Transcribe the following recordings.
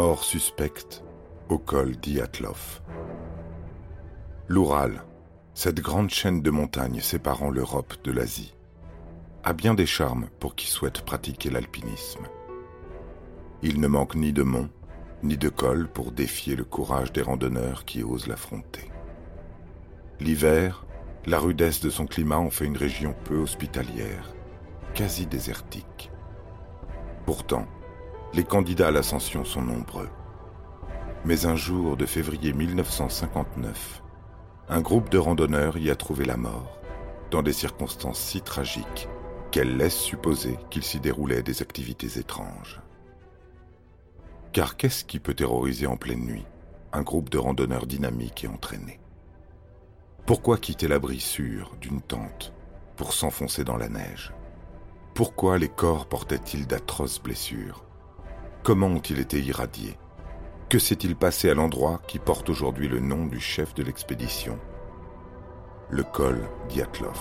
Mort suspecte au col d'Iatlov. L'Oural, cette grande chaîne de montagnes séparant l'Europe de l'Asie, a bien des charmes pour qui souhaite pratiquer l'alpinisme. Il ne manque ni de monts, ni de cols pour défier le courage des randonneurs qui osent l'affronter. L'hiver, la rudesse de son climat en fait une région peu hospitalière, quasi désertique. Pourtant, les candidats à l'ascension sont nombreux. Mais un jour de février 1959, un groupe de randonneurs y a trouvé la mort, dans des circonstances si tragiques qu'elles laissent supposer qu'il s'y déroulait des activités étranges. Car qu'est-ce qui peut terroriser en pleine nuit un groupe de randonneurs dynamiques et entraînés? Pourquoi quitter l'abri sûr d'une tente pour s'enfoncer dans la neige? Pourquoi les corps portaient-ils d'atroces blessures Comment ont-ils été irradiés? Que s'est-il passé à l'endroit qui porte aujourd'hui le nom du chef de l'expédition? Le col Diatlov.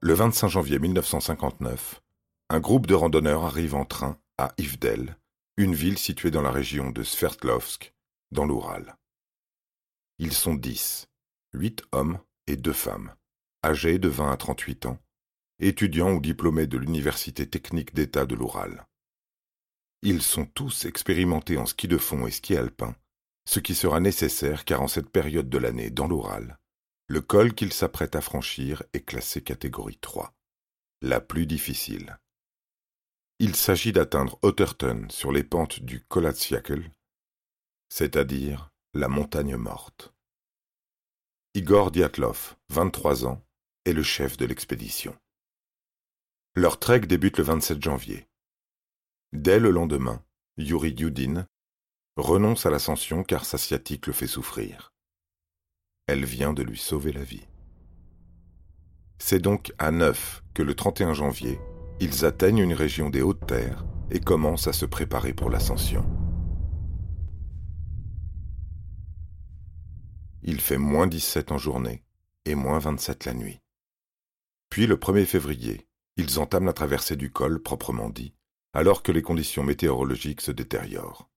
Le 25 janvier 1959, un groupe de randonneurs arrive en train à Ivdel, une ville située dans la région de Sverdlovsk, dans l'Oural. Ils sont dix, huit hommes et deux femmes âgés de 20 à 38 ans, étudiants ou diplômés de l'Université technique d'État de l'Oural. Ils sont tous expérimentés en ski de fond et ski alpin, ce qui sera nécessaire car en cette période de l'année dans l'Oural, le col qu'ils s'apprêtent à franchir est classé catégorie 3, la plus difficile. Il s'agit d'atteindre Otterton sur les pentes du Kolatsiakel, c'est-à-dire la montagne morte. Igor Diatlov, 23 ans, est le chef de l'expédition. Leur trek débute le 27 janvier. Dès le lendemain, Yuri Yudin renonce à l'ascension car sa sciatique le fait souffrir. Elle vient de lui sauver la vie. C'est donc à neuf que le 31 janvier, ils atteignent une région des hautes terres et commencent à se préparer pour l'ascension. Il fait moins 17 en journée et moins 27 la nuit. Puis le 1er février, ils entament la traversée du col proprement dit, alors que les conditions météorologiques se détériorent.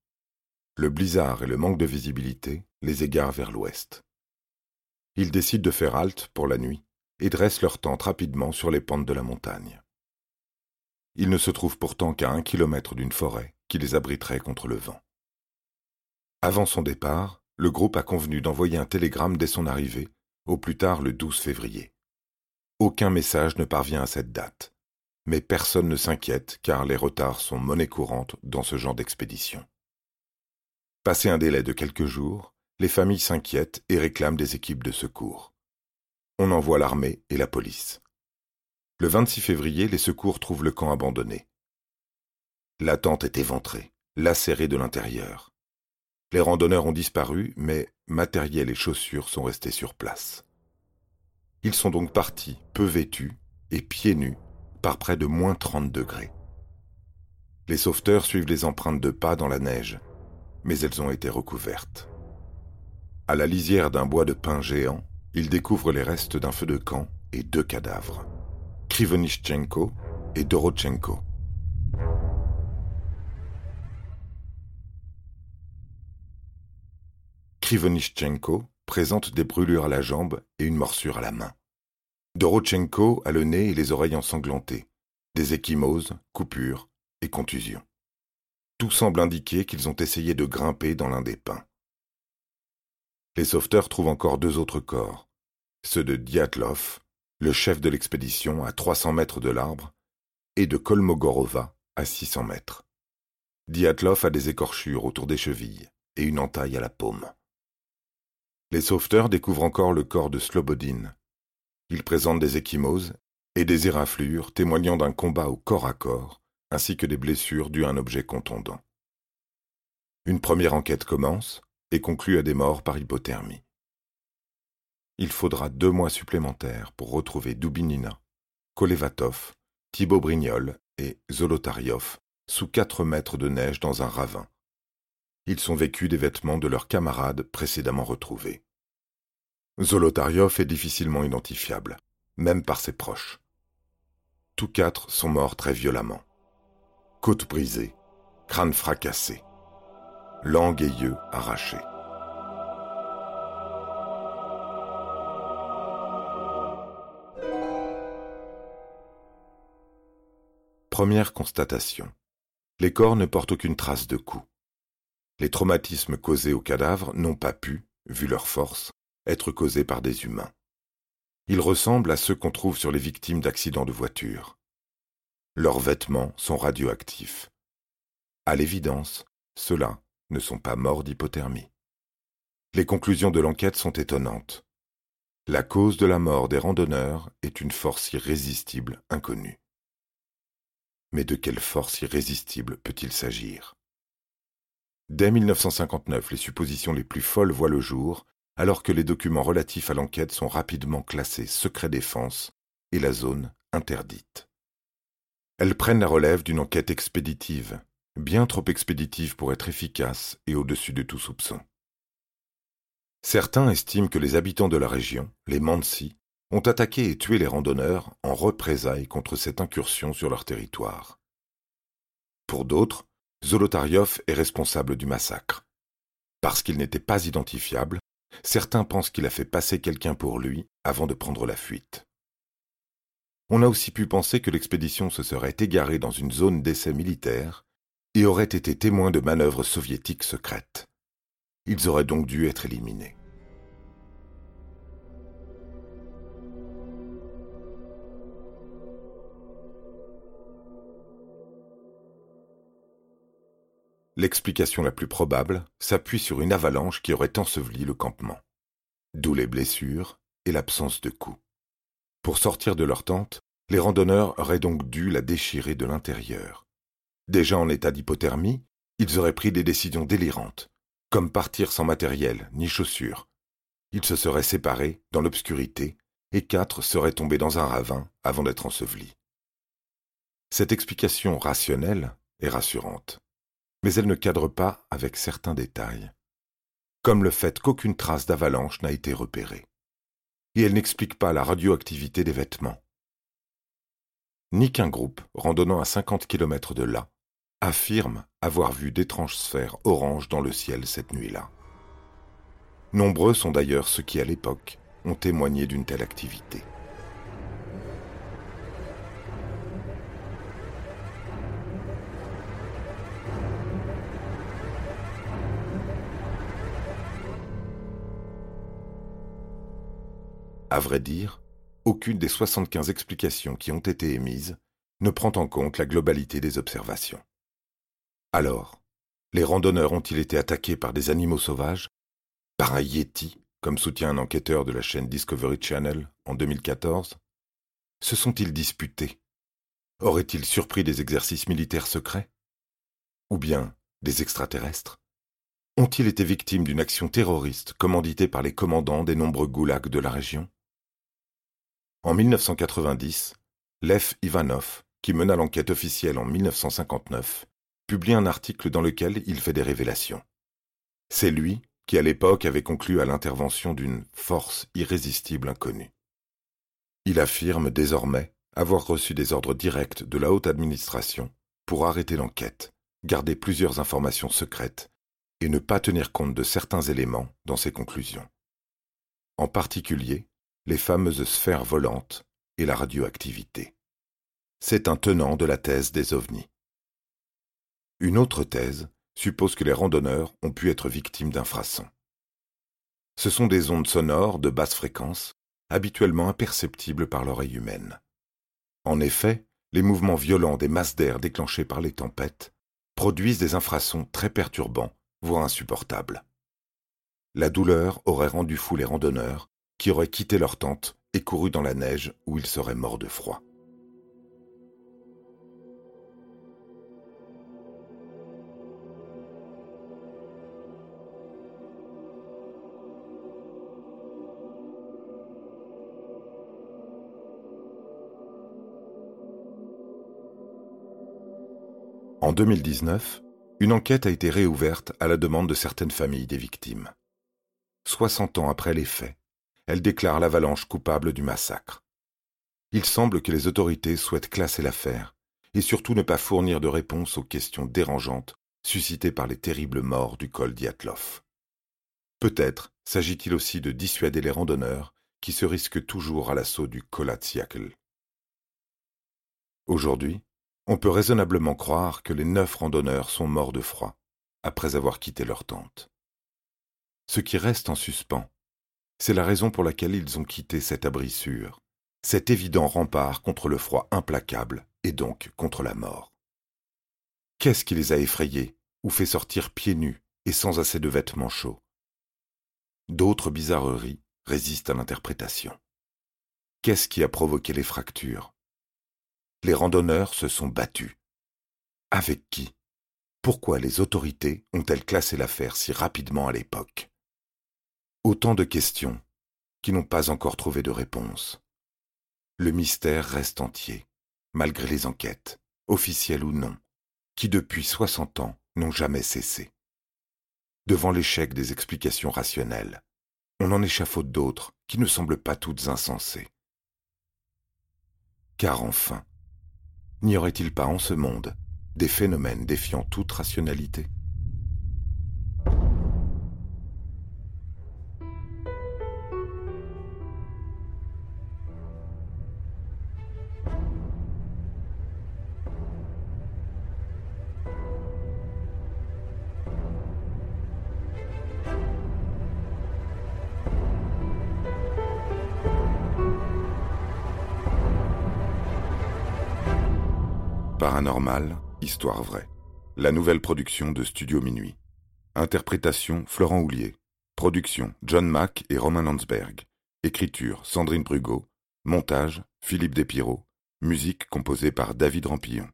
Le blizzard et le manque de visibilité les égarent vers l'ouest. Ils décident de faire halte pour la nuit et dressent leur tente rapidement sur les pentes de la montagne. Ils ne se trouvent pourtant qu'à un kilomètre d'une forêt qui les abriterait contre le vent. Avant son départ, le groupe a convenu d'envoyer un télégramme dès son arrivée, au plus tard le 12 février. Aucun message ne parvient à cette date. Mais personne ne s'inquiète car les retards sont monnaie courante dans ce genre d'expédition. Passé un délai de quelques jours, les familles s'inquiètent et réclament des équipes de secours. On envoie l'armée et la police. Le 26 février, les secours trouvent le camp abandonné. La tente est éventrée, lacérée de l'intérieur. Les randonneurs ont disparu, mais matériel et chaussures sont restés sur place. Ils sont donc partis, peu vêtus et pieds nus, par près de moins 30 degrés. Les sauveteurs suivent les empreintes de pas dans la neige, mais elles ont été recouvertes. À la lisière d'un bois de pin géant, ils découvrent les restes d'un feu de camp et deux cadavres, Krivonischenko et Dorochenko. Krivonischenko présente des brûlures à la jambe et une morsure à la main. Dorochenko a le nez et les oreilles ensanglantés, des échymoses, coupures et contusions. Tout semble indiquer qu'ils ont essayé de grimper dans l'un des pins. Les sauveteurs trouvent encore deux autres corps, ceux de Diatlov, le chef de l'expédition à 300 mètres de l'arbre, et de Kolmogorova à 600 mètres. Diatlov a des écorchures autour des chevilles et une entaille à la paume. Les sauveteurs découvrent encore le corps de Slobodin. Il présente des échymoses et des éraflures témoignant d'un combat au corps à corps, ainsi que des blessures dues à un objet contondant. Une première enquête commence et conclut à des morts par hypothermie. Il faudra deux mois supplémentaires pour retrouver Dubinina, Kolevatov, Thibaut Brignol et Zolotariov sous quatre mètres de neige dans un ravin. Ils sont vécus des vêtements de leurs camarades précédemment retrouvés. Zolotariov est difficilement identifiable, même par ses proches. Tous quatre sont morts très violemment. Côte brisée, crâne fracassé, langue et yeux. Première constatation. Les corps ne portent aucune trace de coup. Les traumatismes causés aux cadavres n'ont pas pu, vu leur force, être causés par des humains. Ils ressemblent à ceux qu'on trouve sur les victimes d'accidents de voiture. Leurs vêtements sont radioactifs. À l'évidence, ceux-là ne sont pas morts d'hypothermie. Les conclusions de l'enquête sont étonnantes. La cause de la mort des randonneurs est une force irrésistible inconnue. Mais de quelle force irrésistible peut-il s'agir? Dès 1959, les suppositions les plus folles voient le jour, alors que les documents relatifs à l'enquête sont rapidement classés secret défense et la zone interdite. Elles prennent la relève d'une enquête expéditive, bien trop expéditive pour être efficace et au-dessus de tout soupçon. Certains estiment que les habitants de la région, les Mansi, ont attaqué et tué les randonneurs en représailles contre cette incursion sur leur territoire. Pour d'autres, Zolotariov est responsable du massacre. Parce qu'il n'était pas identifiable, certains pensent qu'il a fait passer quelqu'un pour lui avant de prendre la fuite. On a aussi pu penser que l'expédition se serait égarée dans une zone d'essai militaire et aurait été témoin de manœuvres soviétiques secrètes. Ils auraient donc dû être éliminés. L'explication la plus probable s'appuie sur une avalanche qui aurait enseveli le campement. D'où les blessures et l'absence de coups. Pour sortir de leur tente, les randonneurs auraient donc dû la déchirer de l'intérieur. Déjà en état d'hypothermie, ils auraient pris des décisions délirantes, comme partir sans matériel ni chaussures. Ils se seraient séparés dans l'obscurité et quatre seraient tombés dans un ravin avant d'être ensevelis. Cette explication rationnelle est rassurante mais elle ne cadre pas avec certains détails, comme le fait qu'aucune trace d'avalanche n'a été repérée. Et elle n'explique pas la radioactivité des vêtements. Ni qu'un groupe, randonnant à 50 km de là, affirme avoir vu d'étranges sphères oranges dans le ciel cette nuit-là. Nombreux sont d'ailleurs ceux qui, à l'époque, ont témoigné d'une telle activité. À vrai dire, aucune des 75 explications qui ont été émises ne prend en compte la globalité des observations. Alors, les randonneurs ont-ils été attaqués par des animaux sauvages Par un yeti, comme soutient un enquêteur de la chaîne Discovery Channel en 2014 Se sont-ils disputés? Auraient-ils surpris des exercices militaires secrets? Ou bien des extraterrestres? Ont-ils été victimes d'une action terroriste commanditée par les commandants des nombreux goulags de la région? En 1990, Lev Ivanov, qui mena l'enquête officielle en 1959, publie un article dans lequel il fait des révélations. C'est lui qui à l'époque avait conclu à l'intervention d'une force irrésistible inconnue. Il affirme désormais avoir reçu des ordres directs de la haute administration pour arrêter l'enquête, garder plusieurs informations secrètes et ne pas tenir compte de certains éléments dans ses conclusions. En particulier, les fameuses sphères volantes et la radioactivité. C'est un tenant de la thèse des ovnis. Une autre thèse suppose que les randonneurs ont pu être victimes d'infrasons. Ce sont des ondes sonores de basse fréquence, habituellement imperceptibles par l'oreille humaine. En effet, les mouvements violents des masses d'air déclenchés par les tempêtes produisent des infrasons très perturbants, voire insupportables. La douleur aurait rendu fou les randonneurs, qui auraient quitté leur tente et couru dans la neige où ils seraient morts de froid. En 2019, une enquête a été réouverte à la demande de certaines familles des victimes. 60 ans après les faits, elle déclare l'avalanche coupable du massacre. Il semble que les autorités souhaitent classer l'affaire et surtout ne pas fournir de réponse aux questions dérangeantes suscitées par les terribles morts du col Diatlov. Peut-être s'agit-il aussi de dissuader les randonneurs qui se risquent toujours à l'assaut du Kolatsiakl. Aujourd'hui, on peut raisonnablement croire que les neuf randonneurs sont morts de froid après avoir quitté leur tente. Ce qui reste en suspens, c'est la raison pour laquelle ils ont quitté cet abri sûr, cet évident rempart contre le froid implacable et donc contre la mort. Qu'est-ce qui les a effrayés ou fait sortir pieds nus et sans assez de vêtements chauds? D'autres bizarreries résistent à l'interprétation. Qu'est-ce qui a provoqué les fractures? Les randonneurs se sont battus. Avec qui? Pourquoi les autorités ont-elles classé l'affaire si rapidement à l'époque? Autant de questions qui n'ont pas encore trouvé de réponse. Le mystère reste entier, malgré les enquêtes, officielles ou non, qui depuis soixante ans n'ont jamais cessé. Devant l'échec des explications rationnelles, on en échafaude d'autres qui ne semblent pas toutes insensées. Car enfin, N'y aurait-il pas en ce monde des phénomènes défiant toute rationalité? Paranormal, histoire vraie. La nouvelle production de Studio Minuit. Interprétation Florent Houlier. Production John Mack et Romain Landsberg. Écriture Sandrine Brugot. Montage Philippe Despiraux. Musique composée par David Rampillon.